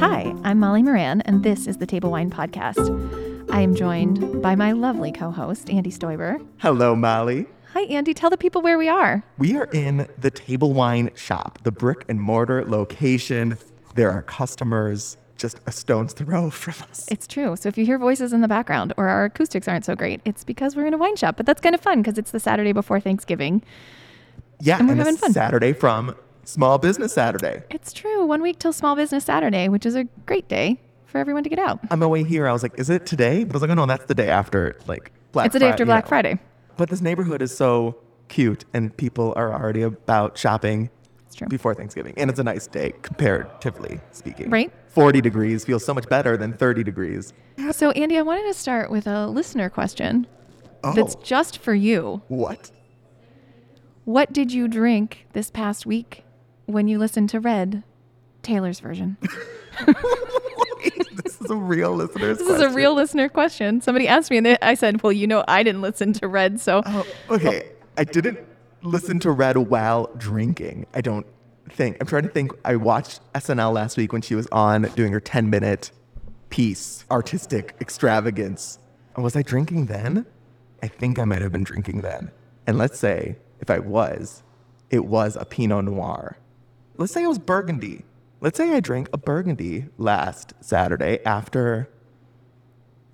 Hi, I'm Molly Moran, and this is the Table Wine Podcast. I am joined by my lovely co host, Andy Stoiber. Hello, Molly. Hi, Andy. Tell the people where we are. We are in the Table Wine shop, the brick and mortar location. There are customers just a stone's throw from us. It's true. So if you hear voices in the background or our acoustics aren't so great, it's because we're in a wine shop. But that's kind of fun because it's the Saturday before Thanksgiving. Yeah, and we're and having fun. Saturday from Small Business Saturday. It's true. One week till Small Business Saturday, which is a great day for everyone to get out. On my way here, I was like, "Is it today?" But I was like, "Oh no, that's the day after like Black." it's the day Fri- after you Black know. Friday. But this neighborhood is so cute, and people are already about shopping It's true. before Thanksgiving, and it's a nice day comparatively speaking. Right. Forty degrees feels so much better than thirty degrees. So, Andy, I wanted to start with a listener question Oh, that's just for you. what? What did you drink this past week when you listen to Red, Taylor's version? this is a real listener's This is a real listener question. Somebody asked me, and I said, "Well, you know, I didn't listen to Red, so Oh, okay. I didn't listen to Red while drinking. I don't think. I'm trying to think. I watched SNL last week when she was on doing her 10 minute piece, artistic extravagance. Was I drinking then? I think I might have been drinking then. And let's say if I was, it was a Pinot Noir. Let's say it was Burgundy. Let's say I drank a Burgundy last Saturday after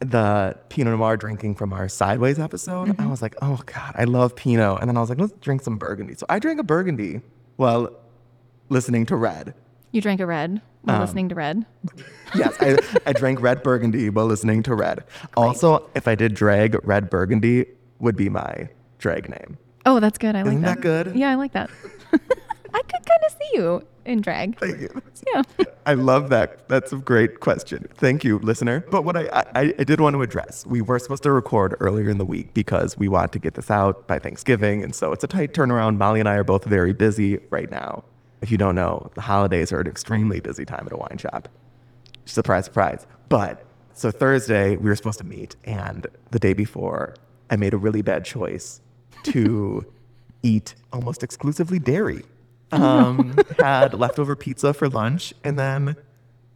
the Pinot Noir drinking from our Sideways episode, I was like, oh God, I love Pinot. And then I was like, let's drink some Burgundy. So I drank a Burgundy while listening to Red. you drank a Red while Um, listening to Red." Yes, I, I drank Red Burgundy while listening to Red. Also, if I did drag, Red Burgundy would be my drag name. Oh, that's good. I like Isn't that. that good? Yeah, I like that. I could kind of see you in drag. Thank you. Yeah. I love that. That's a great question. Thank you, listener. But what I, I, I did want to address, we were supposed to record earlier in the week because we want to get this out by Thanksgiving. And so it's a tight turnaround. Molly and I are both very busy right now. If you don't know, the holidays are an extremely busy time at a wine shop. Surprise, surprise. But so Thursday, we were supposed to meet. And the day before, I made a really bad choice to eat almost exclusively dairy. Um, had leftover pizza for lunch, and then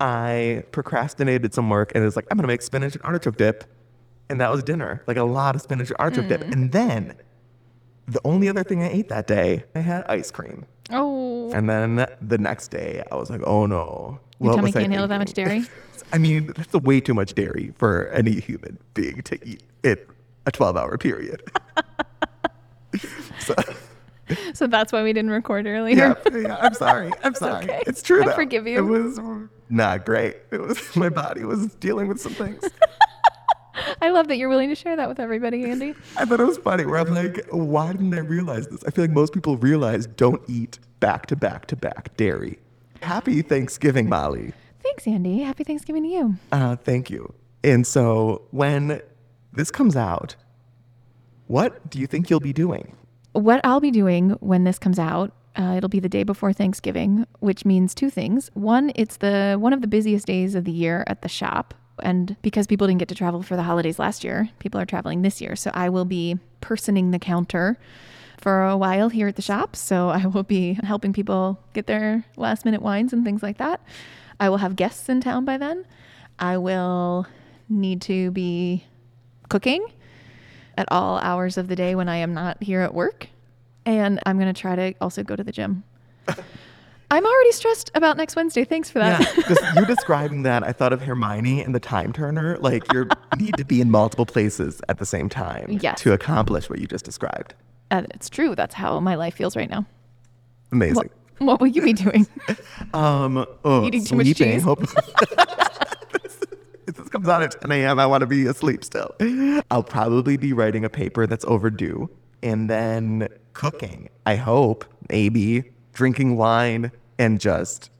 I procrastinated some work and it was like, I'm gonna make spinach and artichoke dip. And that was dinner, like a lot of spinach and artichoke dip. And then the only other thing I ate that day, I had ice cream. Oh, And then the next day, I was like, oh no. your tummy can't handle that much dairy. I mean, that's way too much dairy for any human being to eat in a 12 hour period. so, So that's why we didn't record earlier. yeah, yeah, I'm sorry. I'm sorry. okay. It's true. Though. I forgive you. It was not great. It was my body was dealing with some things. I love that you're willing to share that with everybody, Andy. I thought it was funny. Where I'm like, why didn't I realize this? I feel like most people realize don't eat back to back to back dairy. Happy Thanksgiving, Molly. Thanks, Andy. Happy Thanksgiving to you. Uh, thank you. And so when this comes out, what do you think you'll be doing? What I'll be doing when this comes out, uh, it'll be the day before Thanksgiving, which means two things. One, it's the one of the busiest days of the year at the shop, and because people didn't get to travel for the holidays last year, people are traveling this year. So I will be personing the counter for a while here at the shop. So I will be helping people get their last minute wines and things like that. I will have guests in town by then. I will need to be cooking at all hours of the day when I am not here at work. And I'm going to try to also go to the gym. I'm already stressed about next Wednesday. Thanks for that. Yeah, just you describing that, I thought of Hermione and the time turner. Like you need to be in multiple places at the same time Yes. to accomplish what you just described. And it's true. That's how my life feels right now. Amazing. What, what will you be doing? Um, oh, Eating too much sleeping. cheese. If this comes out at 10 a.m., I want to be asleep still. I'll probably be writing a paper that's overdue and then cooking. I hope, maybe drinking wine and just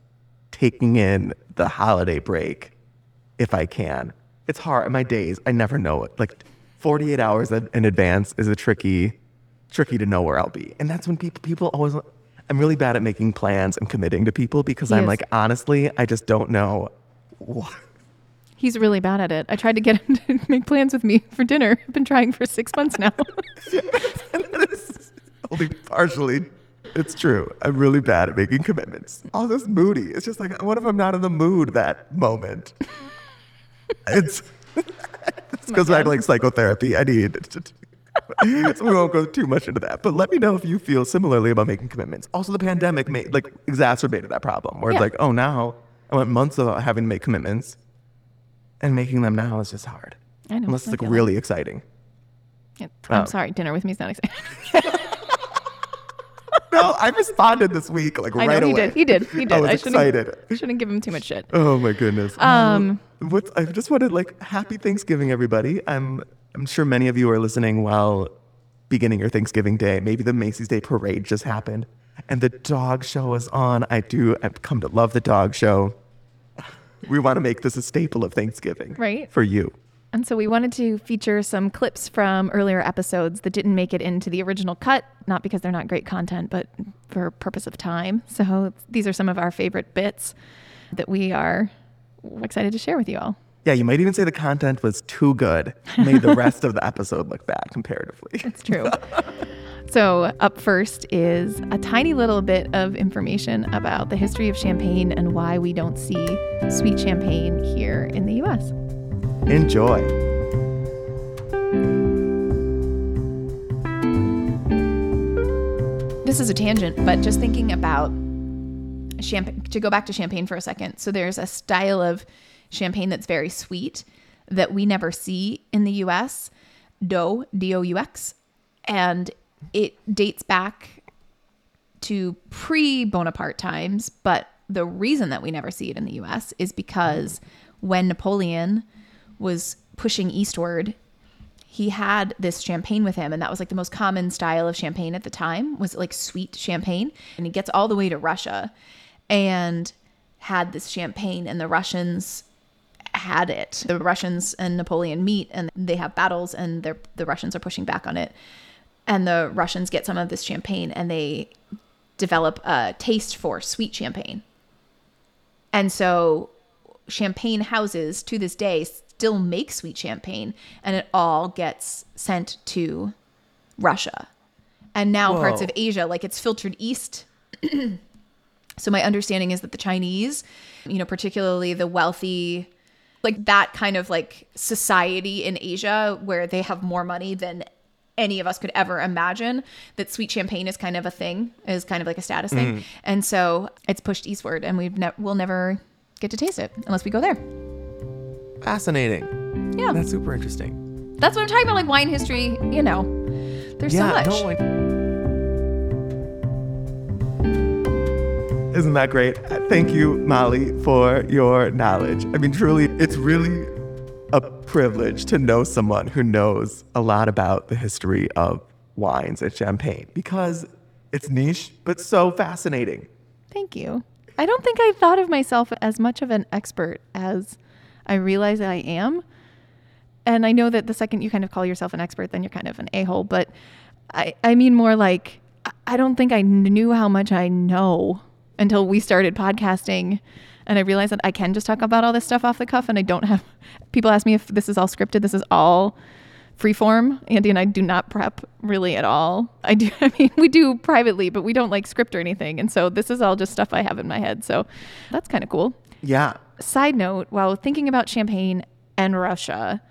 taking in the holiday break if I can. It's hard. My days, I never know it. Like 48 hours in advance is a tricky, tricky to know where I'll be. And that's when people, people always, I'm really bad at making plans and committing to people because I'm like, honestly, I just don't know. what- He's really bad at it. I tried to get him to make plans with me for dinner. I've been trying for six months now. and that is only partially It's true. I'm really bad at making commitments. All this moody. It's just like, what if I'm not in the mood that moment? It's this goes back like psychotherapy. I need. So we won't go too much into that. But let me know if you feel similarly about making commitments. Also, the pandemic made like exacerbated that problem, where Yeah. it's like, oh, now I went months without having to make commitments, and making them now is just hard. I know. Unless I it's like really exciting. I'm Oh. sorry. Dinner with me is not exciting. No, I responded this week like I right know he away. did. He did. He did. I was shouldn't, excited. Shouldn't give him too much shit. Oh my goodness. Um, What's, I just wanted like happy Thanksgiving, everybody. I'm I'm sure many of you are listening while beginning your Thanksgiving day. Maybe the Macy's Day Parade just happened, and the dog show is on. I do. I've come to love the dog show. We want to make this a staple of Thanksgiving, Right. For you. And so we wanted to feature some clips from earlier episodes that didn't make it into the original cut, not because they're not great content, but for purpose of time. So these are some of our favorite bits that we are excited to share with you all. Yeah, you might even say the content was too good, made the rest of the episode look bad comparatively. It's true. so, up first is a tiny little bit of information about the history of champagne and why we don't see sweet champagne here in the US. Enjoy. This is a tangent, but just thinking about champagne, to go back to champagne for a second. So, there's a style of champagne that's very sweet that we never see in the US, Doux, D O U X. And it dates back to pre Bonaparte times, but the reason that we never see it in the US is because when Napoleon was pushing eastward, he had this champagne with him and that was like the most common style of champagne at the time was like sweet champagne and he gets all the way to Russia and had this champagne and the Russians had it. The Russians and Napoleon meet and they have battles and the Russians are pushing back on it. And the Russians get some of this champagne and they develop a taste for sweet champagne. And so champagne houses to this day still make sweet champagne and it all gets sent to Russia. And now parts of Asia, like it's filtered east. so my understanding is that the Chinese, you know, particularly the wealthy, like that kind of like society in Asia where they have more money than any of us could ever imagine that sweet champagne is kind of a thing is kind of like a status thing mm-hmm. and so it's pushed eastward and we've ne- we'll never get to taste it unless we go there Fascinating. yeah That's super interesting. that's what i'm talking about like wine history you know there's so much no, Isn't that great? Thank you, Molly, for your knowledge. I mean, truly, it's really a privilege to know someone who knows a lot about the history of wines and champagne because it's niche, but so fascinating. thank you. I don't think i thought of myself as much of an expert as i realize i am. And i know that the second you kind of call yourself an expert then you're kind of an a-hole but i i mean more like i don't think i knew how much i know until we started podcasting and i realized that i can just talk about all this stuff off the cuff and i don't have people ask me if this is all scripted this is all freeform andy and i do not prep really at all i do i mean we do privately but we don't like script or anything and so this is all just stuff i have in my head so that's kind of cool Yeah. side note while thinking about champagne and russia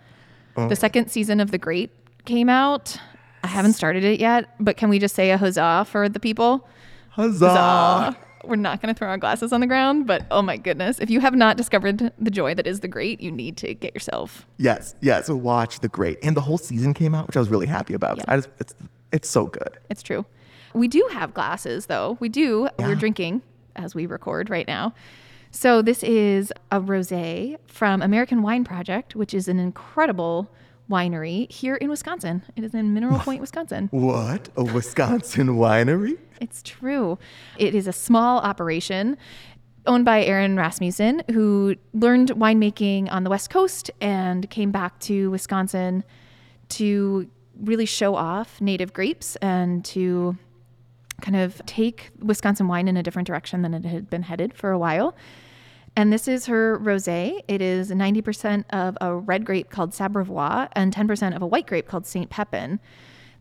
oh. the second season of the great came out i haven't started it yet but can we just say a huzzah for the people Huzzah. Huzzah. We're not going to throw our glasses on the ground but oh my goodness if you have not discovered the joy that is the great you need to get yourself Yes, yes. So watch the great, and the whole season came out, which I was really happy about. Yeah. I just, it's, it's so good. It's true. We do have glasses, though. We do. We're drinking as we record right now. So this is a rosé from American Wine Project, which is an incredible winery here in Wisconsin. It is in Mineral Point, Wisconsin. What a Wisconsin winery! It's true. It is a small operation owned by Erin Rasmussen, who learned winemaking on the West Coast and came back to Wisconsin to really show off native grapes and to kind of take Wisconsin wine in a different direction than it had been headed for a while. And this is her rosé. It is 90% of a red grape called Sabrevois and 10% of a white grape called Saint Pepin.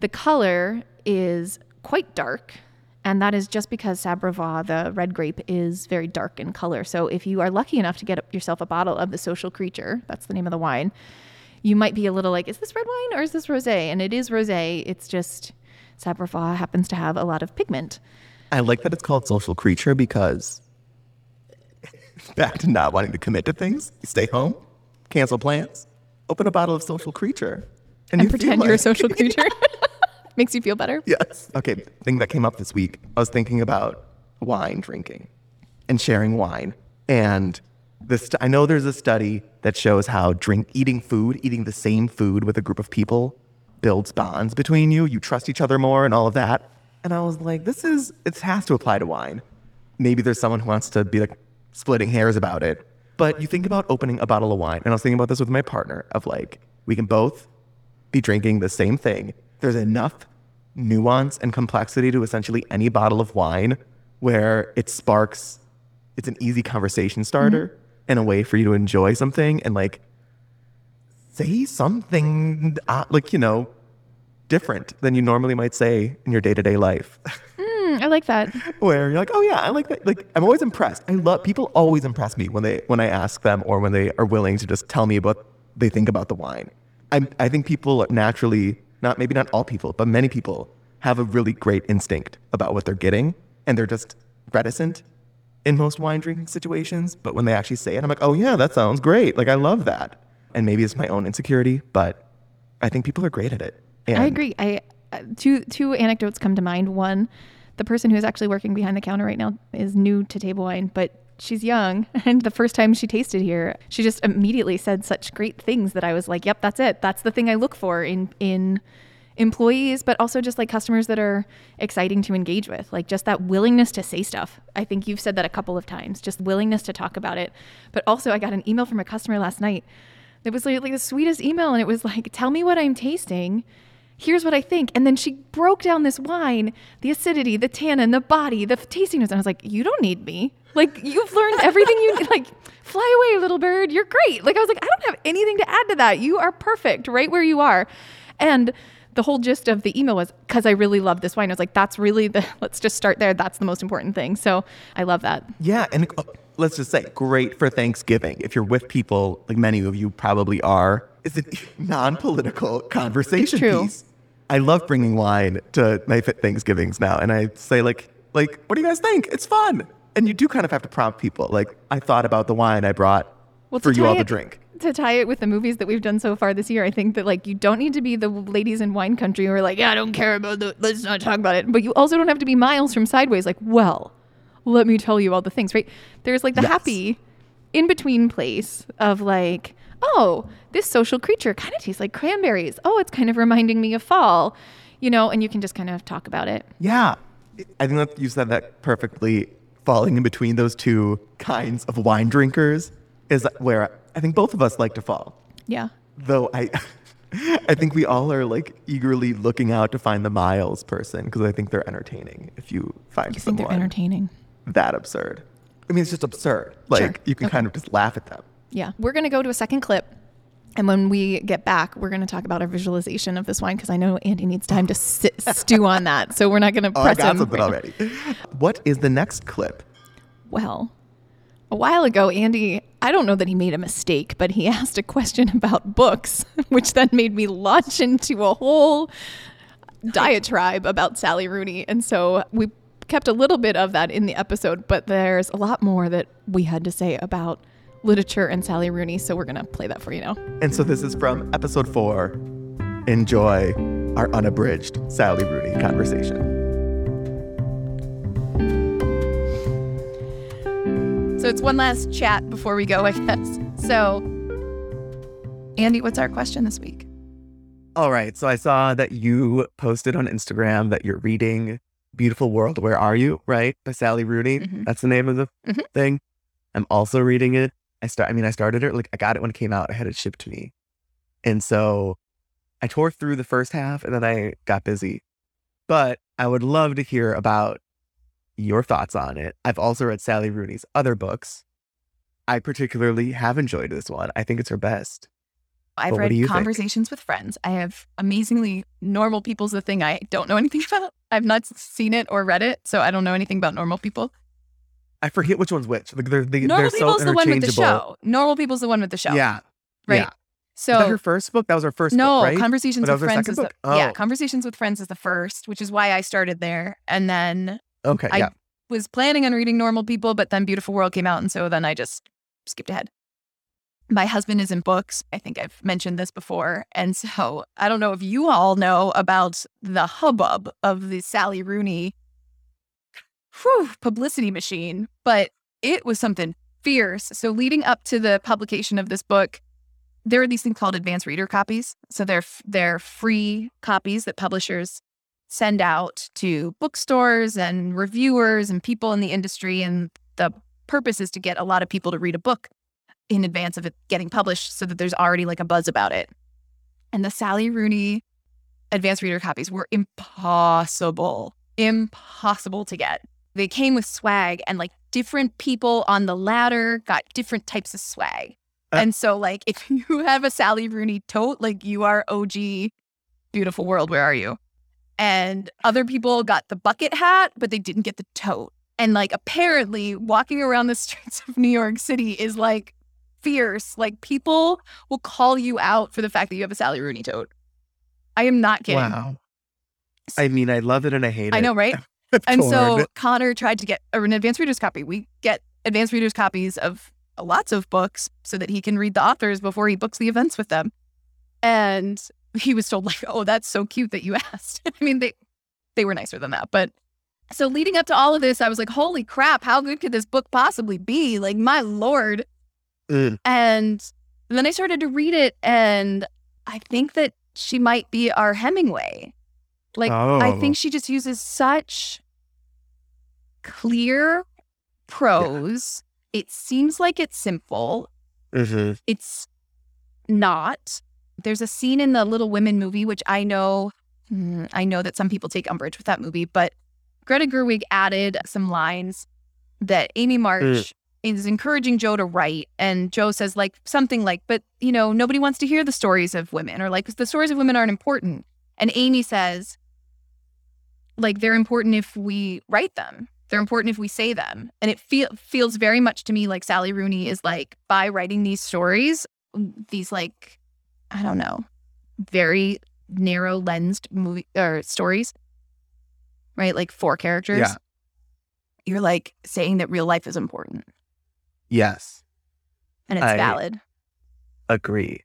The color is quite dark And that is just because Sabrevois, the red grape, is very dark in color. So if you are lucky enough to get yourself a bottle of the social creature, that's the name of the wine, you might be a little like, is this red wine or is this rosé? And it is rosé. It's just Sabrevois happens to have a lot of pigment. I like that it's called social creature because back to not wanting to commit to things. You stay home, cancel plans, open a bottle of social creature, And, you feel pretend you're a social creature. Makes you feel better. Yes. Okay. Thing that came up this week, I was thinking about wine drinking and sharing wine. And this, I know there's a study that shows how drink, eating food, eating the same food with a group of people builds bonds between you. You trust each other more and all of that. And I was like, this is, it has to apply to wine. Maybe there's someone who wants to be like splitting hairs about it. But you think about opening a bottle of wine, and I was thinking about this with my partner of like, we can both be drinking the same thing. There's enough nuance and complexity to essentially any bottle of wine where it sparks, it's an easy conversation starter and a way for you to enjoy something and like say something uh, like, you know, different than you normally might say in your day to day life. Mm, I like that. where you're like, oh yeah, I like that. Like I'm always impressed. I love people always impress me when they when I ask them or when they are willing to just tell me about they think about the wine. I I think people naturally, not maybe not all people, but many people have a really great instinct about what they're getting, and they're just reticent in most wine drinking situations. But when they actually say it, I'm like, oh yeah, that sounds great. Like I love that. And maybe it's my own insecurity, but I think people are great at it. And I agree. I uh, two two anecdotes come to mind. One, the person who's actually working behind the counter right now is new to table wine, but she's young and the first time she tasted here, she just immediately said such great things that I was like, "Yep, that's it. That's the thing I look for in in employees, but also just like customers that are exciting to engage with. Like just that willingness to say stuff. I think you've said that a couple of times. Just willingness to talk about it. But also I got an email from a customer last night. It was like, like the sweetest email and it was like, "Tell me what I'm tasting." Here's what I think. And then she broke down this wine, the acidity, the tannin, the body, the tasting notes. And I was like, you don't need me. Like, you've learned everything you need. Like, fly away, little bird. You're great. Like, I was like, I don't have anything to add to that. You are perfect right where you are. And the whole gist of the email was because I really love this wine. I was like, that's really the, let's just start there. That's the most important thing. So I love that. Yeah, and uh, let's just say, great for Thanksgiving. If you're with people, like many of you probably are, it's a non-political conversation true. piece. I love bringing wine to my Thanksgivings now, and I say like, like, what do you guys think? It's fun, and you do kind of have to prompt people. Like, I thought about the wine I brought Well, for you all to drink. To tie it with the movies that we've done so far this year, I think that like you don't need to be the ladies in wine country who are like, yeah, I don't care about the, let's not talk about it. But you also don't have to be miles from sideways. Like, well, let me tell you all the things, right? There's like the Yes. happy in between place of like, oh, this social creature kind of tastes like cranberries. Oh, it's kind of reminding me of fall, you know, and you can just kind of talk about it. Yeah, I think that you said that perfectly. Falling in between those two kinds of wine drinkers is where I think both of us like to fall. Yeah. though I I think we all are like eagerly looking out to find the Miles person because I think they're entertaining if you find You think they're entertaining. that absurd. I mean, it's just absurd. Like Sure. you can Okay. kind of just laugh at them. Yeah. We're going to go to a second clip. And when we get back, we're going to talk about our visualization of this wine because I know Andy needs time to sit, stew on that. So we're not going to press Oh, I got him. something already. What is the next clip? Well, a while ago, Andy, I don't know that he made a mistake, but he asked a question about books, which then made me launch into a whole diatribe about Sally Rooney. And so we kept a little bit of that in the episode, but there's a lot more that we had to say about literature and Sally Rooney. So we're going to play that for you now. And so this is from episode four. Enjoy our unabridged Sally Rooney conversation. So it's one last chat before we go, I guess. So, Andy, what's our question this week? All right. So I saw that you posted on Instagram that you're reading Beautiful World, Where Are You? Right? By Sally Rooney. Mhm. That's the name of the Mhm. thing. I'm also reading it. I start I mean, I started it like I got it when it came out. I had it shipped to me. And so I tore through the first half and then I got busy. But I would love to hear about your thoughts on it. I've also read Sally Rooney's other books. I particularly have enjoyed this one. I think it's her best. I've But read you think? Conversations with Friends. I have amazingly normal people's the thing I don't know anything about. I've not seen it or read it, so I don't know anything about normal people. I forget which one's which. Like they're they, Normal they're people's so the one with the show. Normal people's the one with the show. Yeah. Right. Yeah. So her first book? That was her first no, book, right? Conversations Oh, that with Friends is the book? yeah. Oh. Conversations with Friends is the first, which is why I started there, and then okay. I- yeah. was planning on reading Normal People, but then Beautiful World came out, and so then I just skipped ahead. My husband is in books. I think I've mentioned this before. And so I don't know if you all know about the hubbub of the Sally Rooney whew, publicity machine, but it was something fierce. So leading up to the publication of this book, there are these things called advanced reader copies. So they're they're free copies that publishers send out to bookstores and reviewers and people in the industry. And the purpose is to get a lot of people to read a book in advance of it getting published so that there's already like a buzz about it. And the Sally Rooney advanced reader copies were impossible, impossible to get. They came with swag and like different people on the ladder got different types of swag. Uh. and so like if you have a Sally Rooney tote, like you are OG beautiful world, where are you? And other people got the bucket hat, but they didn't get the tote. And like apparently walking around the streets of New York City is like fierce. Like people will call you out for the fact that you have a Sally Rooney tote. I am not kidding. Wow. I mean, I love it and I hate it. I know, right? And so Connor tried to get an advanced reader's copy. We get advanced reader's copies of lots of books so that he can read the authors before he books the events with them. And he was told like, "Oh, that's so cute that you asked." I mean, they they were nicer than that, but so leading up to all of this, I was like, "Holy crap, how good could this book possibly be?" Like, my lord. Mm. And then I started to read it and I think that she might be our Hemingway. Like I Oh. think she just uses such clear prose. It seems like it's simple. Mhm. It's not. There's a scene in the Little Women movie, which I know, mm, I know that some people take umbrage with that movie, but Greta Gerwig added some lines that Amy March is encouraging Jo to write. And Jo says, like, something like, but, you know, nobody wants to hear the stories of women or like the stories of women aren't important. And Amy says, like, they're important if we write them. They're important if we say them. And it feel, feels very much to me like Sally Rooney is like, by writing these stories, these like, I don't know, very narrow lensed movie or stories, right? Like four characters. Yeah. You're like saying that real life is important Yes. and it's I- valid. Agree.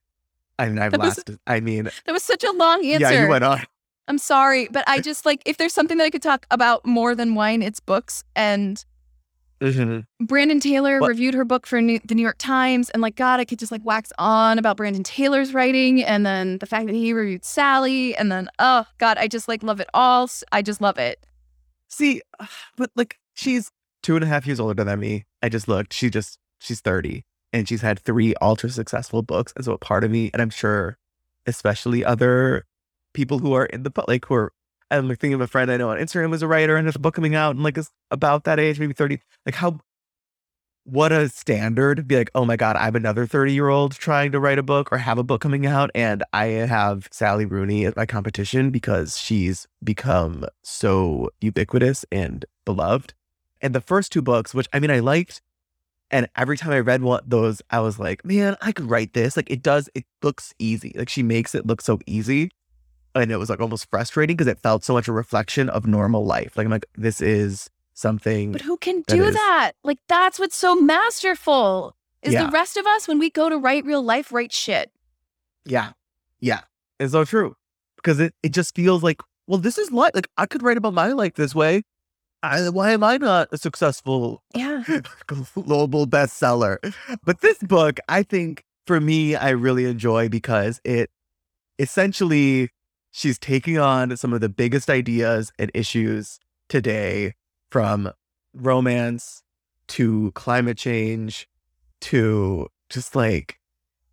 I mean, I've That was- lasted. I mean, That was such a long answer. yeah, you went on. I'm sorry, but I just like if there's something that I could talk about more than wine, it's books. And Mhm. Brandon Taylor What- reviewed her book for New- the New York Times, and like God, I could just like wax on about Brandon Taylor's writing, and then the fact that he reviewed Sally, and then oh God, I just like love it all. I just love it. See, but like she's two and a half years older than me. I just looked. She just she's thirty, and she's had three ultra successful books. And so a part of me, and I'm sure, especially other people who are in the like who are. I'm thinking of a friend I know on Instagram who's a writer and has a book coming out and like is about that age, maybe 30. Like how what a standard be like, oh my God, I'm another 30 year old trying to write a book or have a book coming out. And I have Sally Rooney as my competition because she's become so ubiquitous and beloved. And the first two books, which I mean, I liked, and every time I read one those, I was like, man, I could write this. Like it does, it looks easy. Like she makes it look so easy. And it was like almost frustrating because it felt so much a reflection of normal life. Like I'm like, this is something But who can do is- that? Like that's what's so masterful. Is Yeah. the rest of us when we go to write real life, write shit. Yeah. Yeah. It's so true. Because it, it just feels like, well, this is life. Like I could write about my life this way. I, why am I not a successful Yeah. global bestseller? But this book, I think for me, I really enjoy because it essentially she's taking on some of the biggest ideas and issues today from romance to climate change to just like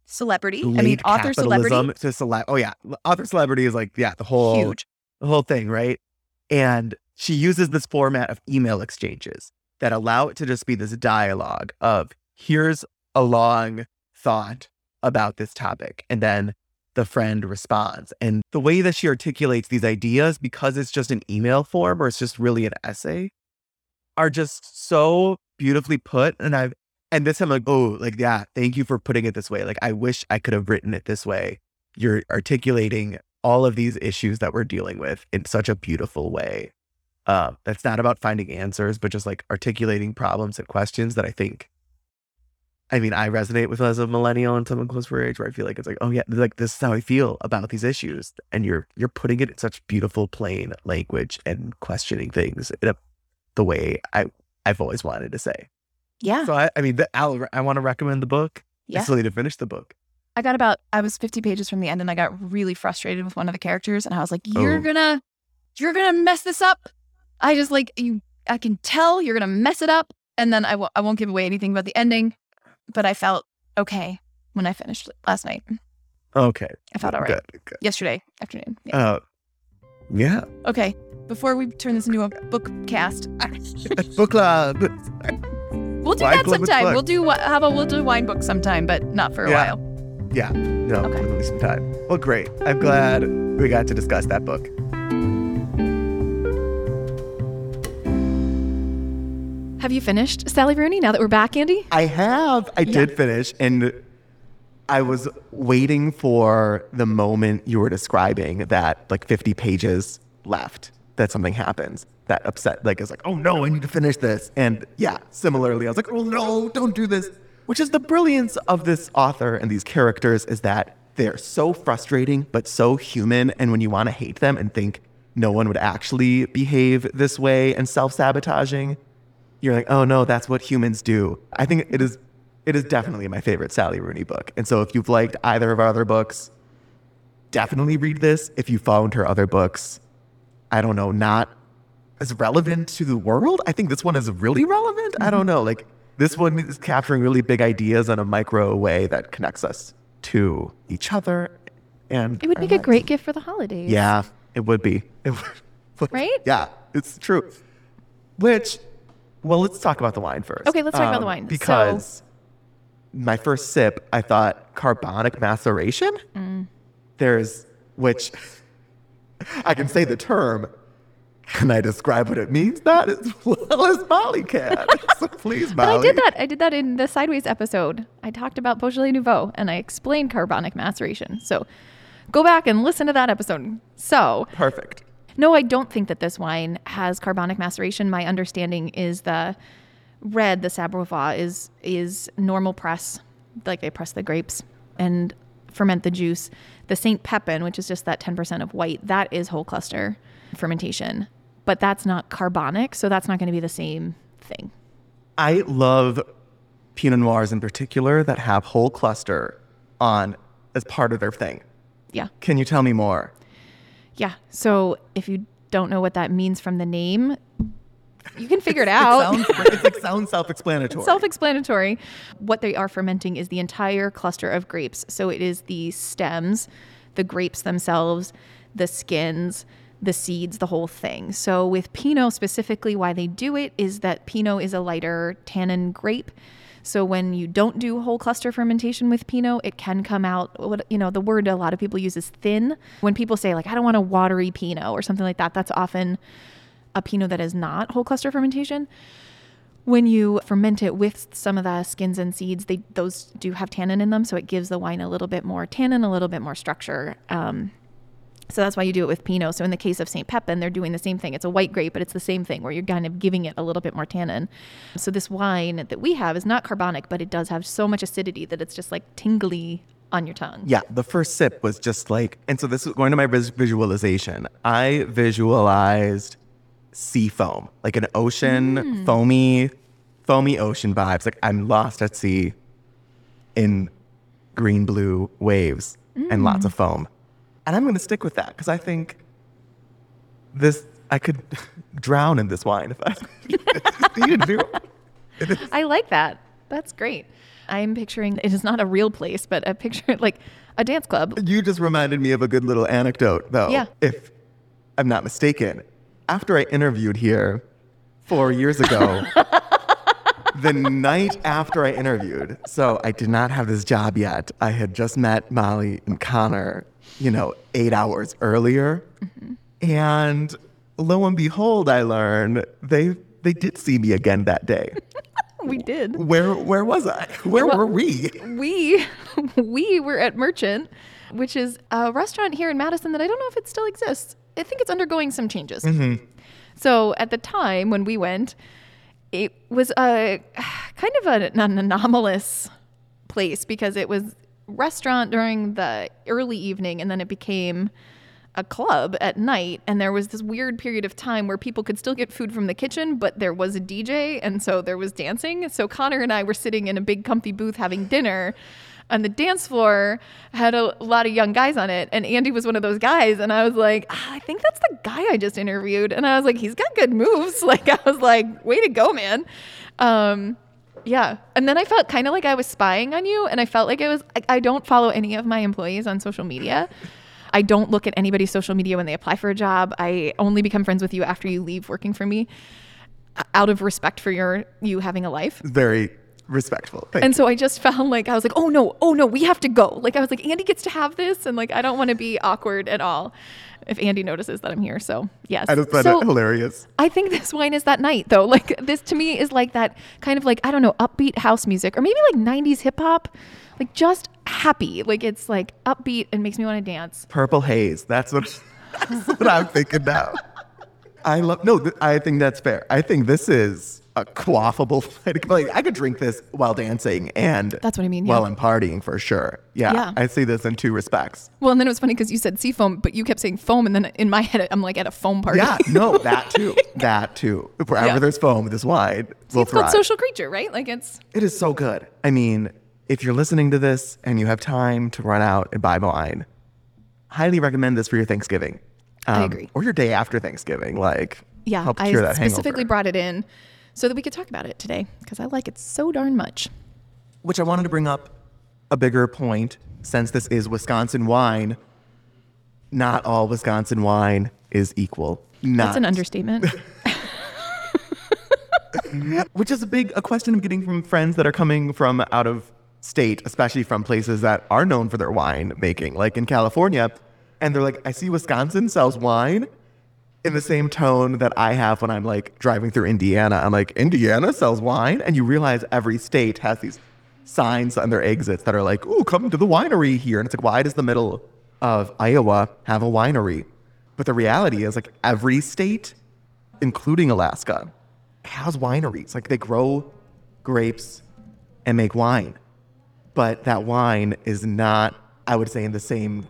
Celebrity. I mean, author celebrity. to cele- oh yeah author celebrity is like yeah the whole Huge. the whole thing right and she uses this format of email exchanges that allow it to just be this dialogue of here's a long thought about this topic and then the friend responds. And the way that she articulates these ideas, because it's just an email form or it's just really an essay, are just so beautifully put. And I've, and this I'm like, oh, like, yeah, thank you for putting it this way. Like, I wish I could have written it this way. You're articulating all of these issues that we're dealing with in such a beautiful way. Uh, that's not about finding answers, but just like articulating problems and questions that I think I mean, I resonate with as a millennial and someone close for age where I feel like it's like, oh yeah, like this is how I feel about these issues. And you're you're putting it in such beautiful, plain language and questioning things in a, the way I I've always wanted to say. Yeah. So I, I mean, the, I'll, I want to recommend the book. Yeah. I still need to finish the book. I got about I was 50 pages from the end and I got really frustrated with one of the characters and I was like, You're Oh. gonna you're gonna mess this up. I just like you I can tell you're gonna mess it up. And then I w- I won't give away anything about the ending, but I felt okay when I finished last night. Okay. I felt all right. Good. Good. Yesterday afternoon. Yeah. Uh, yeah. Okay. Before we turn this into a book cast, book club. we'll do Wine that sometime. We'll do how about we'll do wine book sometime, but not for a Yeah. while. Yeah. No, Okay. least some time. Well, great. I'm glad we got to discuss that book. Have you finished Sally Rooney now that we're back, Andy? I have. I Yeah. did finish, and I was waiting for the moment you were describing that, like 50 pages left, that something happens that upset. Like, it's like, oh no, I need to finish this. And yeah, similarly, I was like, oh no, don't do this. Which is the brilliance of this author and these characters is that they're so frustrating, but so human. And when you want to hate them and think no one would actually behave this way and self sabotaging, you're like, oh no, that's what humans do. I think it is it is definitely my favorite Sally Rooney book. And so if you've liked either of our other books, definitely read this. If you found her other books, I don't know, not as relevant to the world, I think this one is really relevant. I don't know. Like this one is capturing really big ideas in a micro way that connects us to each other. And It would make a great gift for the holidays. Yeah, it would be. It would. Right? Yeah, it's true. Which, well, let's talk about the wine first. Okay, let's talk about the Um, wine. So- Because my first sip, I thought carbonic maceration. Mm. There's, which I can say the term. Can I describe what it means? Not as well as Molly can. so please, But I did that. I did that in the Sideways episode. I talked about Beaujolais Nouveau and I explained carbonic maceration. So go back and listen to that episode. So, Perfect. No, I don't think that this wine has carbonic maceration. My understanding is the red, the Sabrevois, is is normal press, like they press the grapes and ferment the juice. The Saint Pepin, which is just that 10% of white, that is whole cluster fermentation. But that's not carbonic, so that's not going to be the same thing. I love Pinot Noirs in particular that have whole cluster on as part of their thing. Yeah. Can you tell me more? Yeah. So if you don't know what that means from the name, you can figure it out. It sounds, like sounds self-explanatory. Self explanatory. What they are fermenting is the entire cluster of grapes. So it is the stems, the grapes themselves, the skins, the seeds, the whole thing. So with Pinot specifically, why they do it is that Pinot is a lighter tannin grape. So when you don't do whole cluster fermentation with Pinot, it can come out what you know, the word a lot of people use is thin. When people say like I don't want a watery Pinot or something like that, that's often a Pinot that is not whole cluster fermentation when you ferment it with some of the skins and seeds, they those do have tannin in them, so it gives the wine a little bit more tannin, a little bit more structure. Um, so that's why you do it with Pinot. So in the case of St. Pepin, they're doing the same thing. It's a white grape, but it's the same thing where you're kind of giving it a little bit more tannin. So this wine that we have is not carbonic, but it does have so much acidity that it's just like tingly on your tongue. Yeah, the first sip was just like, and so this is going to my visualization. I visualized sea foam, like an ocean, hmm. foamy, foamy ocean vibes. Like I'm lost at sea in green blue waves and lots hmm. of foam. And I'm going to stick with that because I think this, I could drown in this wine if I you do. It is- I like that. That's great. I'm picturing it is not a real place, but a picture like a dance club. You just reminded me of a good little anecdote, though. Yeah. If I'm not mistaken, after I interviewed here four years ago, the night after I interviewed. So I did not have this job yet. I had just met Molly and Connor, you know, eight hours earlier. And lo and behold, I learned they they did see me again that day. We did. Where where was I? Where were we? We we were at Merchant, which is a restaurant here in Madison that I don't know if it still exists. I think it's undergoing some changes. Mm-hmm. So at the time when we went, it was a kind of a, an anomalous place because it was restaurant during the early evening and then it became a club at night. And there was this weird period of time where people could still get food from the kitchen but there was a DJ and so there was dancing. So Connor and I were sitting in a big comfy booth having dinner and the dance floor had a lot of young guys on it. And Andy was one of those guys and I was like ah, I think that's the guy I just interviewed. And I was like he's got good moves. Like I was like way to go man. Um yeah. And then I felt kind of like I was spying on you. And I felt like it was, I, I don't follow any of my employees on social media. I don't look at anybody's social media when they apply for a job. I only become friends with you after you leave working for me out of respect for your, you having a life. Very respectful. Thank And so I just found like I was like, oh no, oh no, we have to go. Like I was like, Andy gets to have this. And like, I don't want to be awkward at all if Andy notices that I'm here. So yes. I just find so, hilarious. I think this wine is that night though. Like this to me is like that kind of like I don't know upbeat house music or maybe like 90s hip hop, like just happy. Like it's like upbeat and makes me want to dance. Purple haze. That's what, that's what I'm thinking now. I love, no, th- I think that's fair. I think this is a quaffable, like, I could drink this while dancing and That's what I mean, while. I'm partying for sure. Yeah, Yeah. I see this in two respects. Well, and then it was funny because you said sea foam, but you kept saying foam, and then in my head I'm like at a foam party. Yeah, no, that too. That too. Wherever Yeah. there's foam, this wine will it's called social creature, right? Like it's It is so good. I mean, if you're listening to this and you have time to run out and buy wine, highly recommend this for your Thanksgiving. I Um, agree. Or your day after Thanksgiving. Like, yeah. I specifically hangover. brought it in so that we could talk about it today because I like it so darn much. Which I wanted to bring up a bigger point since this is Wisconsin wine. Not all Wisconsin wine is equal. Not. That's an understatement. which is a big a question I'm getting from friends that are coming from out of state, especially from places that are known for their wine making, like in California. And they're like, I see Wisconsin sells wine in the same tone that I have when I'm like driving through Indiana. I'm like, Indiana sells wine? And you realize every state has these signs on their exits that are like, ooh, come to the winery here. And it's like, why does the middle of Iowa have a winery? But the reality is like every state, including Alaska, has wineries. Like they grow grapes and make wine. But that wine is not, I would say, in the same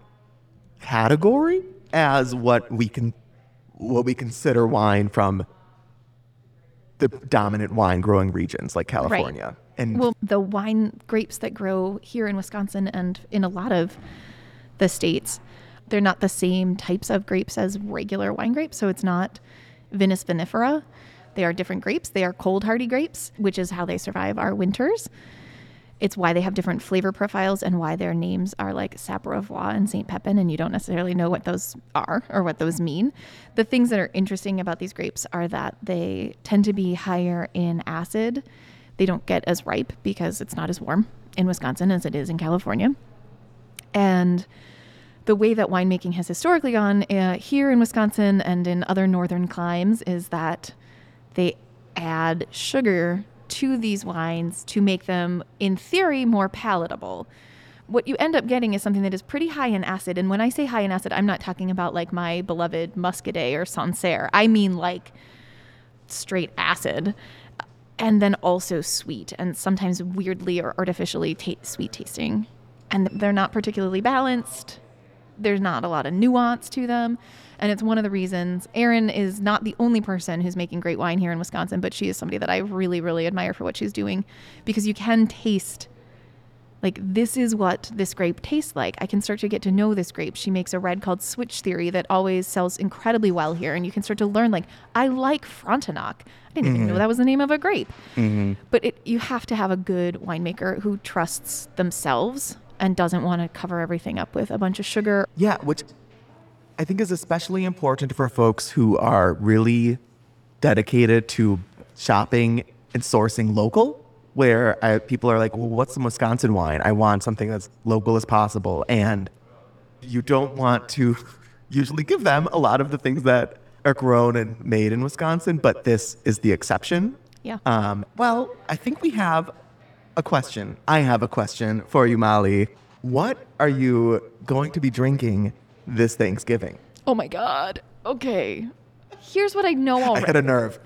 category as what we can what we consider wine from the dominant wine growing regions like California. And Well, the wine grapes that grow here in Wisconsin and in a lot of the states, they're not the same types of grapes as regular wine grapes. So it's not Vitis vinifera. They are different grapes. They are cold hardy grapes, which is how they survive our winters. It's why they have different flavor profiles and why their names are like Sabrevois and St. Pepin, and you don't necessarily know what those are or what those mean. The things that are interesting about these grapes are that they tend to be higher in acid. They don't get as ripe because it's not as warm in Wisconsin as it is in California. And the way that winemaking has historically gone uh, here in Wisconsin and in other northern climes is that they add sugar to these wines to make them, in theory, more palatable. What you end up getting is something that is pretty high in acid. And when I say high in acid, I'm not talking about like my beloved Muscadet or Sancerre. I mean like straight acid. And then also sweet and sometimes weirdly or artificially ta- sweet tasting. And they're not particularly balanced there's not a lot of nuance to them. And it's one of the reasons Erin is not the only person who's making great wine here in Wisconsin, but she is somebody that I really, really admire for what she's doing because you can taste like this is what this grape tastes like. I can start to get to know this grape. She makes a red called Switch Theory that always sells incredibly well here, and you can start to learn like I like Frontenac. I didn't even know mm-hmm. that was the name of a grape. Mm-hmm. But it, you have to have a good winemaker who trusts themselves and doesn't want to cover everything up with a bunch of sugar. Yeah, which I think is especially important for folks who are really dedicated to shopping and sourcing local, where I, people are like, well, what's some Wisconsin wine? I want something that's local as possible. And you don't want to usually give them a lot of the things that are grown and made in Wisconsin, but this is the exception. Yeah. Um, well, I think we have a question. I have a question for you, Molly. What are you going to be drinking this Thanksgiving? Oh my God. Okay. Here's what I know already. I had a nerve.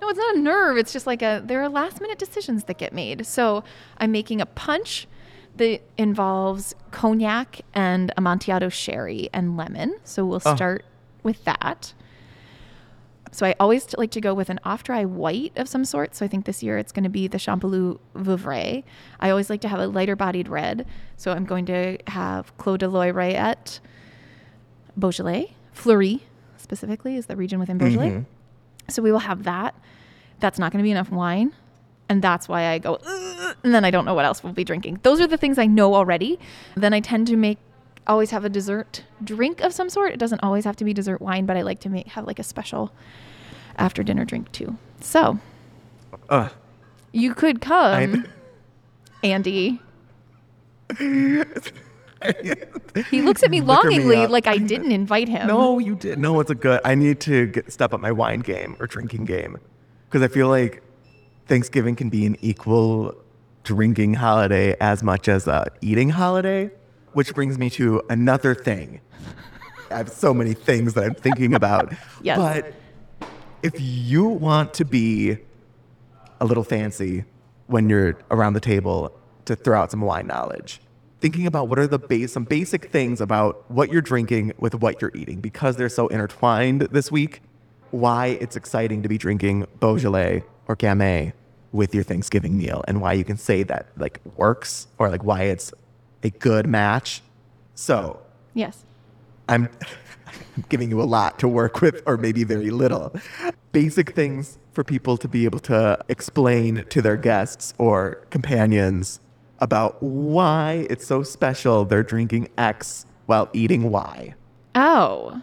No, it's not a nerve. It's just like a there are last minute decisions that get made. So I'm making a punch that involves cognac and Amontillado sherry and lemon. So we'll Oh. start with that. So I always t- like to go with an off dry white of some sort. So I think this year it's going to be the Champalou Vouvray. I always like to have a lighter bodied red. So I'm going to have Clos de la Roilette, Beaujolais, Fleurie specifically is the region within Beaujolais. Mhm. So we will have that. That's not going to be enough wine. And that's why I go, and then I don't know what else we'll be drinking. Those are the things I know already. Then I tend to make, always have a dessert drink of some sort. It doesn't always have to be dessert wine, but I like to make, have like a special after dinner drink too. So Ugh. you could come, Andy. He looks at me at me longingly like I didn't invite him. No, you did. No, it's a good. I need to get, step up my wine game or drinking game because I feel like Thanksgiving can be an equal drinking holiday as much as a eating holiday. Which brings me to another thing. I have so many things that I'm thinking about. Yes. But if you want to be a little fancy when you're around the table to throw out some wine knowledge. Thinking about what are the base, some basic things about what you're drinking with what you're eating because they're so intertwined this week. Why it's exciting to be drinking Beaujolais or Gamay with your Thanksgiving meal and why you can say that like works or like why it's a good match. So Yes. I'm giving you a lot to work with, or maybe very little. Basic things for people to be able to explain to their guests or companions about why it's so special they're drinking X while eating Y. Oh.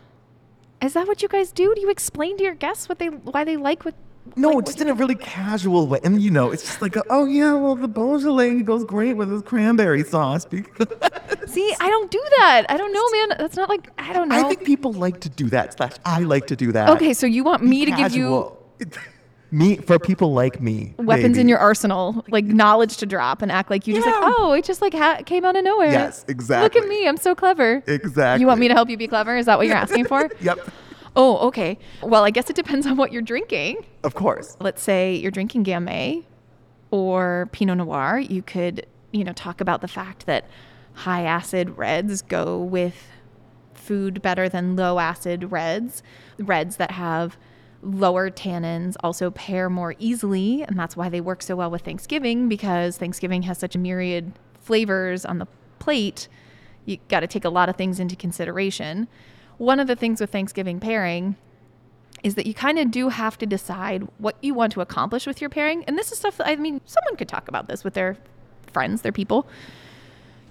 Is that what you guys do? Do you explain to your guests what they why they like what No, like, just in a really casual way. And you know, it's just like, oh yeah, well, the Beaujolais goes great with this cranberry sauce. because- See, I don't do that. I don't know, man. That's not like I don't know. I think people like to do that. Slash, I like to do that. okay, so you want me to give you Casual. Me for people like me. weapons in your arsenal, like knowledge to drop and act like you just like, oh, it just like ha- came out of nowhere. Yes, exactly. Look at me, I'm so clever. Exactly. You want me to help you be clever? Is that what you're asking for? Yep. Oh, okay. Well, I guess it depends on what you're drinking. Of course. let's say you're drinking Gamay or Pinot Noir, you could, you know, talk about the fact that high acid reds go with food better than low acid reds. Reds that have lower tannins also pair more easily, and that's why they work so well with Thanksgiving because Thanksgiving has such a myriad flavors on the plate. You got to take a lot of things into consideration. One of the things with Thanksgiving pairing is that you kind of do have to decide what you want to accomplish with your pairing. And this is stuff that I mean, someone could talk about this with their friends, their people.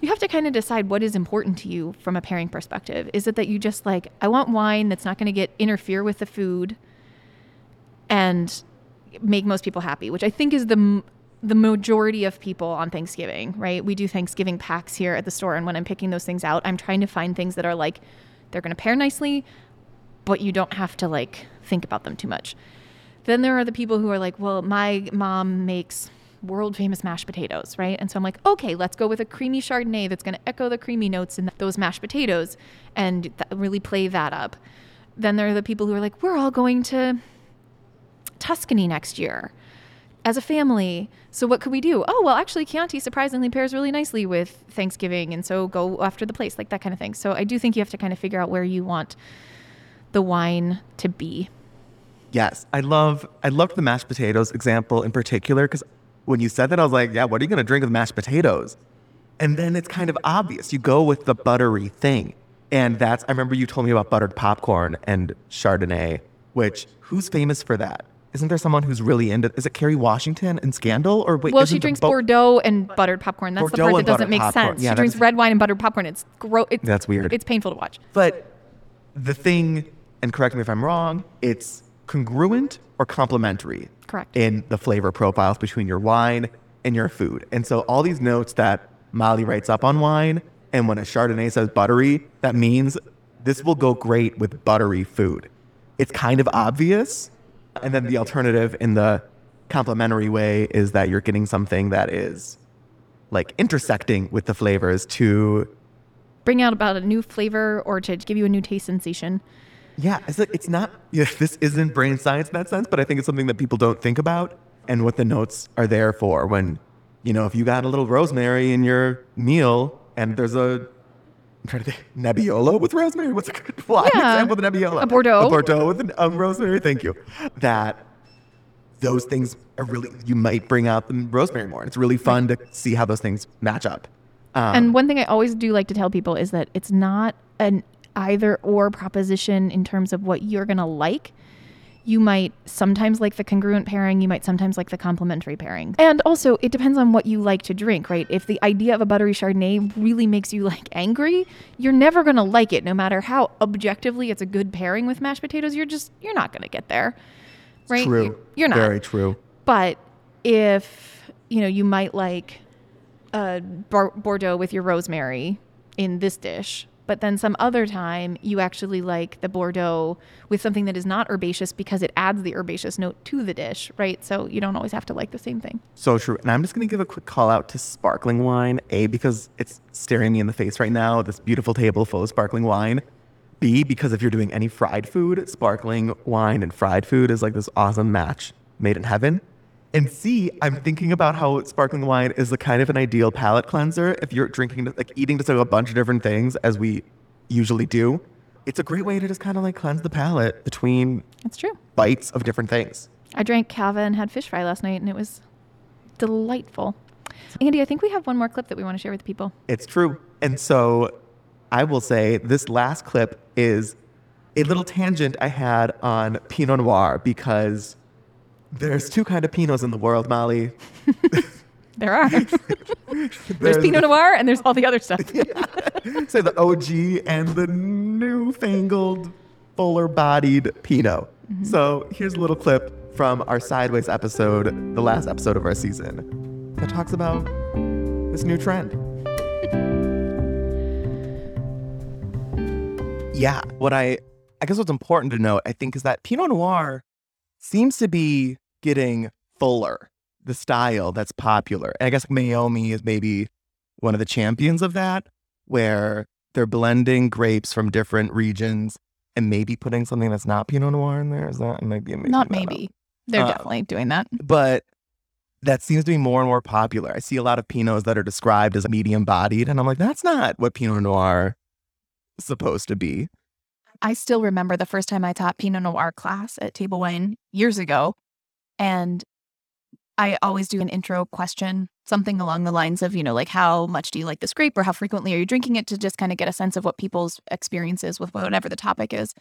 You have to kind of decide what is important to you from a pairing perspective. Is it that you just like, I want wine that's not going to get interfere with the food and make most people happy, which I think is the the majority of people on Thanksgiving, right? We do Thanksgiving packs here at the store and when I'm picking those things out, I'm trying to find things that are like they're going to pair nicely, but you don't have to like think about them too much. Then there are the people who are like, well, my mom makes world famous mashed potatoes, right? And so I'm like, okay, let's go with a creamy Chardonnay that's going to echo the creamy notes in those mashed potatoes and th- really play that up. Then there are the people who are like, we're all going to Tuscany next year as a family. So what could we do? Oh, well, actually, Chianti surprisingly pairs really nicely with Thanksgiving, and so go after the place, like that kind of thing. So I do think you have to kind of figure out where you want the wine to be. Yes, I love I loved the mashed potatoes example in particular because when you said that, I was like, yeah, what are you gonna drink with mashed potatoes? And then it's kind of obvious. You go with the buttery thing, and that's I remember you told me about buttered popcorn and Chardonnay. Which who's famous for that? Isn't there someone who's really into? Is it Kerry Washington in Scandal or wait? Well, she drinks bo- Bordeaux and buttered popcorn. That's the Bordeaux part that doesn't make popcorn. sense. Yeah, she drinks red wine and buttered popcorn. It's gross. It's, That's weird. It's painful to watch. But the thing, and correct me if I'm wrong, it's congruent or complementary Correct. in the flavor profiles between your wine and your food. And so all these notes that Molly writes up on wine, and when a Chardonnay says buttery, that means this will go great with buttery food. It's kind of obvious. And then the alternative in the complementary way is that you're getting something that is like intersecting with the flavors to Bring out about a new flavor or to give you a new taste sensation. Yeah, it's like it's not. Yeah, this isn't brain science in that sense, but I think it's something that people don't think about, and what the notes are there for. When, you know, if you got a little rosemary in your meal, and there's a I'm trying to think, Nebbiolo with rosemary. What's a good wine Yeah, example with Nebbiolo? a Bordeaux. A Bordeaux with um, rosemary. Thank you. That those things are really you might bring out the rosemary more. And it's really fun to see how those things match up. Um, And one thing I always do like to tell people is that it's not an either or proposition in terms of what you're going to like. You might sometimes like the congruent pairing, you might sometimes like the complementary pairing. And also, it depends on what you like to drink, right? If the idea of a buttery Chardonnay really makes you like angry, you're never going to like it no matter how objectively it's a good pairing with mashed potatoes. You're just you're not going to get there. Right? true. You're- You're not. very true. But if you know, you might like a Bordeaux with your rosemary in this dish, but then some other time you actually like the Bordeaux with something that is not herbaceous because it adds the herbaceous note to the dish, right? So you don't always have to like the same thing. So true. And I'm just going to give a quick call out to sparkling wine. A, because it's staring me in the face right now, this beautiful table full of sparkling wine. B, because if you're doing any fried food, sparkling wine and fried food is like this awesome match made in heaven. And C, I'm thinking about how sparkling wine is a kind of an ideal palate cleanser. If you're drinking, like eating just like a bunch of different things as we usually do, it's a great way to just kind of like cleanse the palate between That's true. bites of different things. I drank cava and had fish fry last night, and it was delightful. Andy, I think we have one more clip that we want to share with the people. It's true. And so I will say this last clip is a little tangent I had on Pinot Noir because there's two kind of Pinots in the world, Molly. There are. There's Pinot Noir, and there's all the other stuff. Say the OG and the newfangled, fuller-bodied Pinot. Mm-hmm. So here's a little clip from our Sideways episode, the last episode of our season, that talks about this new trend. Yeah, what I I guess what's important to note, I think, is that Pinot Noir seems to be getting fuller. The style that's popular. And I guess Meiomi is maybe one of the champions of that, where they're blending grapes from different regions and maybe putting something that's not Pinot Noir in there. Is that maybe Not up. maybe. They're Uh, definitely doing that. But that seems to be more and more popular. I see a lot of Pinots that are described as medium bodied, and I'm like, that's not what Pinot Noir is supposed to be. I still remember the first time I taught Pinot Noir class at Table Wine years ago. And I always do an intro question, something along the lines of, you know, like how much do you like this grape or how frequently are you drinking it to just kind of get a sense of what people's experiences with whatever the topic is.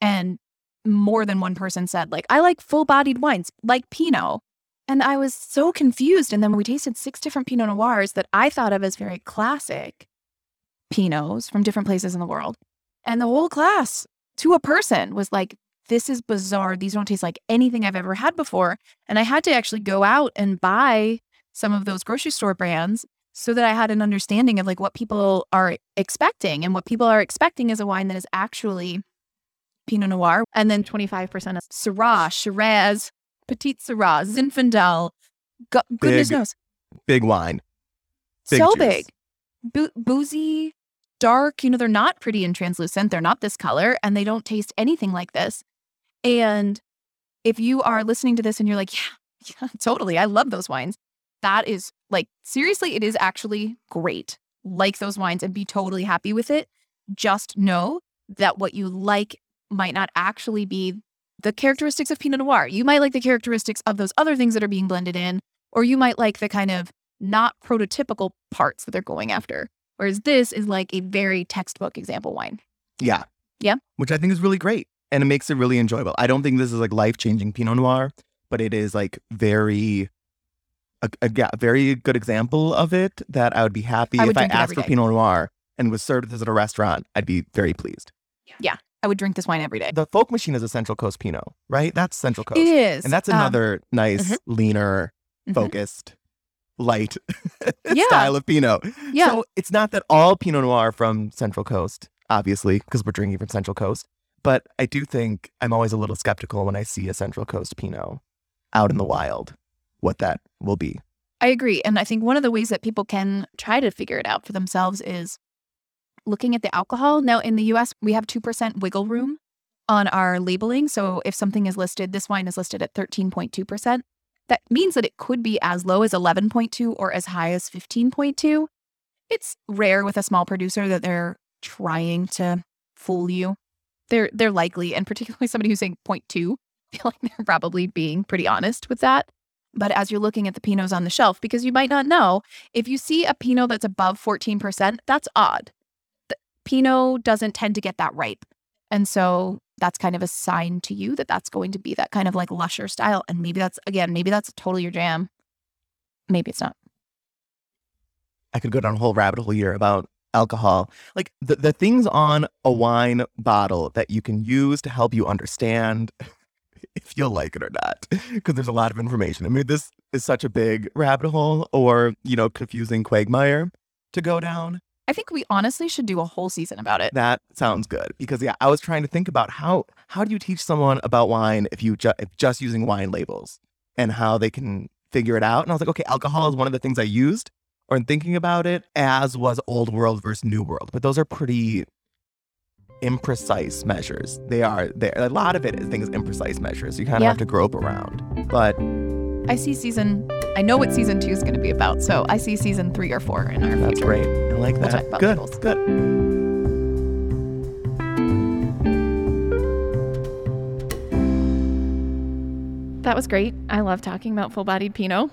And more than one person said, like, I like full bodied wines, like Pinot. And I was so confused. And then we tasted six different Pinot Noirs that I thought of as very classic Pinots from different places in the world. And the whole class, to a person, was like, this is bizarre. These don't taste like anything I've ever had before. And I had to actually go out and buy some of those grocery store brands so that I had an understanding of like what people are expecting. And what people are expecting is a wine that is actually Pinot Noir. And then 25% of Syrah, Shiraz, Petite Sirah, Zinfandel. Go- goodness Big knows. Big wine. Big so juice. big. Bo- boozy, dark. You know, they're not pretty and translucent. They're not this color and they don't taste anything like this. And if you are listening to this and you're like, yeah, yeah, totally. I love those wines. That is like, seriously, it is actually great. Like those wines and be totally happy with it. Just know that what you like might not actually be the characteristics of Pinot Noir. You might like the characteristics of those other things that are being blended in, or you might like the kind of not prototypical parts that they're going after. Whereas this is like a very textbook example wine. Yeah. Yeah. Which I think is really great. And it makes it really enjoyable. I don't think this is like life changing Pinot Noir, but it is like very, a, a yeah, very good example of it that I would be happy I if I asked for. Pinot Noir and was served this at a restaurant. I'd be very pleased. Yeah. I would drink this wine every day. The Folk Machine is a Central Coast Pinot, right? That's Central Coast. It is. And that's Um, another nice, mhm. leaner, Mhm. focused, light Yeah. style of Pinot. yeah. So it's not that all Pinot Noir are from Central Coast, obviously, because we're drinking from Central Coast. But I do think I'm always a little skeptical when I see a Central Coast Pinot out in the wild, what that will be. I agree. And I think one of the ways that people can try to figure it out for themselves is looking at the alcohol. Now, in the US, we have 2% wiggle room on our labeling. So if something is listed, this wine is listed at 13.2%. That means that it could be as low as 11.2 or as high as 15.2. It's rare with a small producer that they're trying to fool you. They're they're likely, and particularly somebody who's saying 0.2, I feel like they're probably being pretty honest with that. But as you're looking at the Pinots on the shelf, because you might not know, if you see a Pinot that's above 14%, that's odd. The Pinot doesn't tend to get that ripe. And so that's kind of a sign to you that that's going to be that kind of like lusher style. And maybe that's, again, maybe that's totally your jam. Maybe it's not. I could go down a whole rabbit hole here about alcohol. Like the, the things on a wine bottle that you can use to help you understand if you'll like it or not. Because there's a lot of information. I mean, this is such a big rabbit hole or, you know, confusing quagmire to go down. I think we honestly should do a whole season about it. That sounds good. Because yeah, I was trying to think about how how do you teach someone about wine if you ju- if just using wine labels and how they can figure it out. And I was like, okay, alcohol is one of the things I used or in thinking about it, as was old world versus new world. But those are pretty imprecise measures. They are there. A lot of it, I think, is imprecise measures. You kind of Yeah. have to grope around. But I see season, I know what season two is going to be about. So I see season three or four in our that's future. great. I like We'll that. talk good. labels. Good. That was great. I love talking about full bodied Pinot.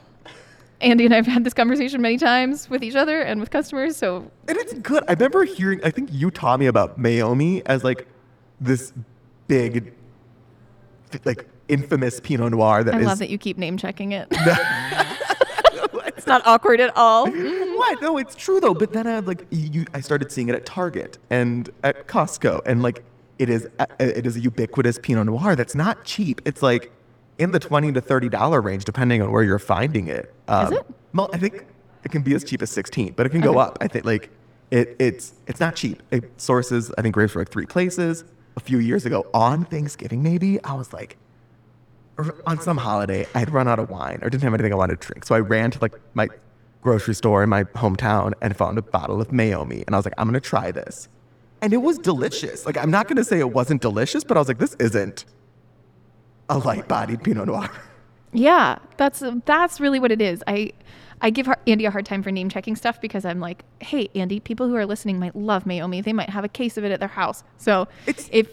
Andy and I have had this conversation many times with each other and with customers. So And it's good. I remember hearing, I think you taught me about Meiomi as like this big, like infamous Pinot Noir that I is- love that you keep name checking it. it's not awkward at all. what? No, it's true though. But then I like you, I started seeing it at Target and at Costco, and like it is, uh, it is a ubiquitous Pinot Noir that's not cheap. It's like in the twenty to thirty dollar range, depending on where you're finding it. Um, it? Well, I think it can be as cheap as sixteen, but it can go Okay. up. I think like it, it's it's not cheap. It sources, I think, grapes for like three places. A few years ago, on Thanksgiving, maybe I was like, on some holiday, I had run out of wine or didn't have anything I wanted to drink. So I ran to like my grocery store in my hometown and found a bottle of Meiomi. And I was like, I'm going to try this. And it was delicious. Like, I'm not going to say it wasn't delicious, but I was like, this isn't a light bodied Pinot Noir. Yeah, that's that's really what it is. I I give Andy a hard time for name checking stuff because I'm like, hey, Andy, people who are listening might love Meiomi. They might have a case of it at their house. So It's if,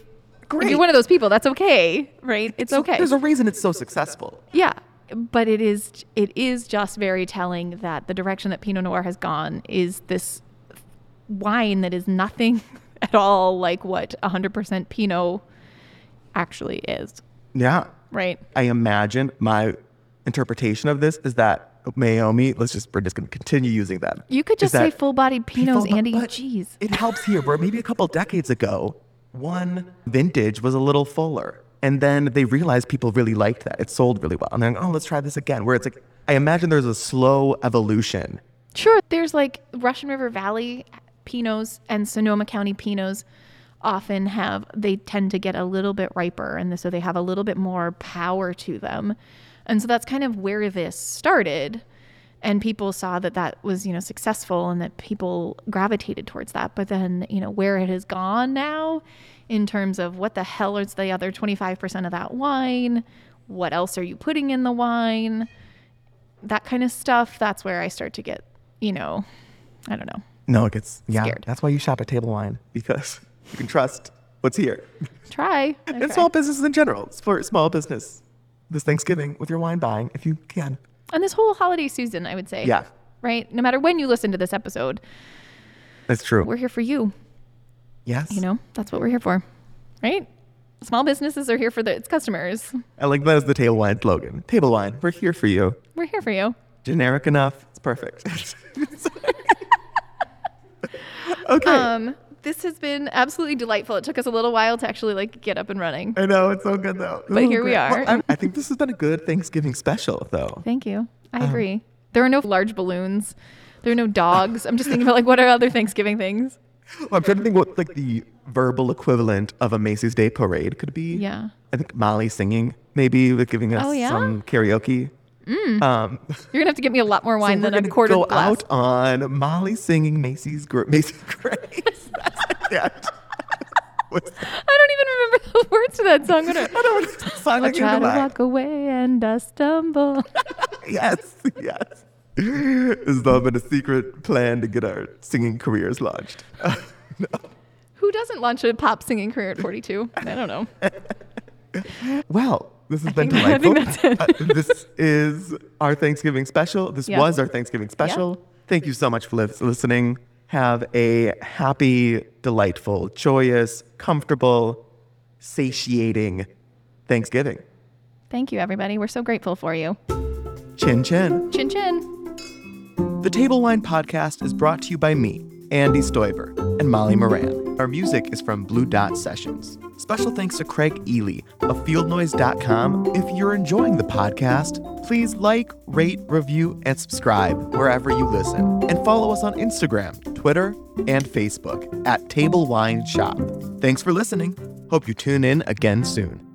if you're one of those people, that's okay, right? It's So okay. There's a reason it's so successful. Yeah, but it is it is just very telling that the direction that Pinot Noir has gone is this wine that is nothing at all like what 100% Pinot actually is, Yeah. right? I imagine my interpretation of this is that Meiomi, let's just, we're just going to continue using them. You could just say full-bodied Pinots, Andy. Jeez. It helps here, where maybe a couple decades ago, one vintage was a little fuller. And then they realized people really liked that. It sold really well. And they're like, oh, let's try this again. Where it's like, I imagine there's a slow evolution. Sure, there's like Russian River Valley Pinots and Sonoma County Pinots often have they tend to get a little bit riper and so they have a little bit more power to them. And so that's kind of where this started and people saw that that was, you know, successful and that people gravitated towards that. But then, you know, where it has gone now in terms of what the hell is the other 25% of that wine? What else are you putting in the wine? that kind of stuff, that's where I start to get, you know, I don't know. No, it gets, yeah. Scared. That's why you shop at Table Wine, because you can trust what's here. Try. And small businesses in general. It's for small business this Thanksgiving with your wine buying, if you can. And this whole holiday season, I would say. Yeah, Right? No matter when you listen to this episode, that's true. we're here for you. yes. You know, that's what we're here for. Right? Small businesses are here for the, its customers. I like that as the Table Wine slogan. Table Wine, we're here for you. We're here for you. Generic enough. It's perfect. okay. Um, This has been absolutely delightful. It took us a little while to actually like get up and running. I know it's so good though. But here we are. Well, I, I think this has been a good Thanksgiving special, though. Thank you. I Um, agree. There are no large balloons. There are no dogs. I'm just thinking about like what are other Thanksgiving things? Well, I'm trying to think what like the verbal equivalent of a Macy's Day Parade could be. Yeah. I think Molly singing, maybe with giving us Oh, yeah? some karaoke. Um, You're gonna have to get me a lot more wine so than a quarter go glass. out on Molly singing Macy's Gr- Macy's Grace. That's? I don't even remember the words to that song. Are- I don't know. Song I like try to walk away and I stumble. Yes, yes. As though been a secret plan to get our singing careers launched. Who doesn't launch a pop singing career at 42? I don't know. Well, this has been think- I delightful. think that's it. Uh, this is our Thanksgiving special. This was our Thanksgiving special. Thank you so much for listening. Have a happy, delightful, joyous, comfortable, satiating Thanksgiving. Thank you, everybody. We're so grateful for you. Chin chin. Chin chin. The Table Wine Podcast is brought to you by me, Andy Stoiber, and Molly Moran. Our music is from Blue Dot Sessions. Special thanks to Craig Ely of fieldnoise.com. If you're enjoying the podcast, please like, rate, review, and subscribe wherever you listen. And follow us on Instagram, Twitter, and Facebook at Table Wine Shop. Thanks for listening. Hope you tune in again soon.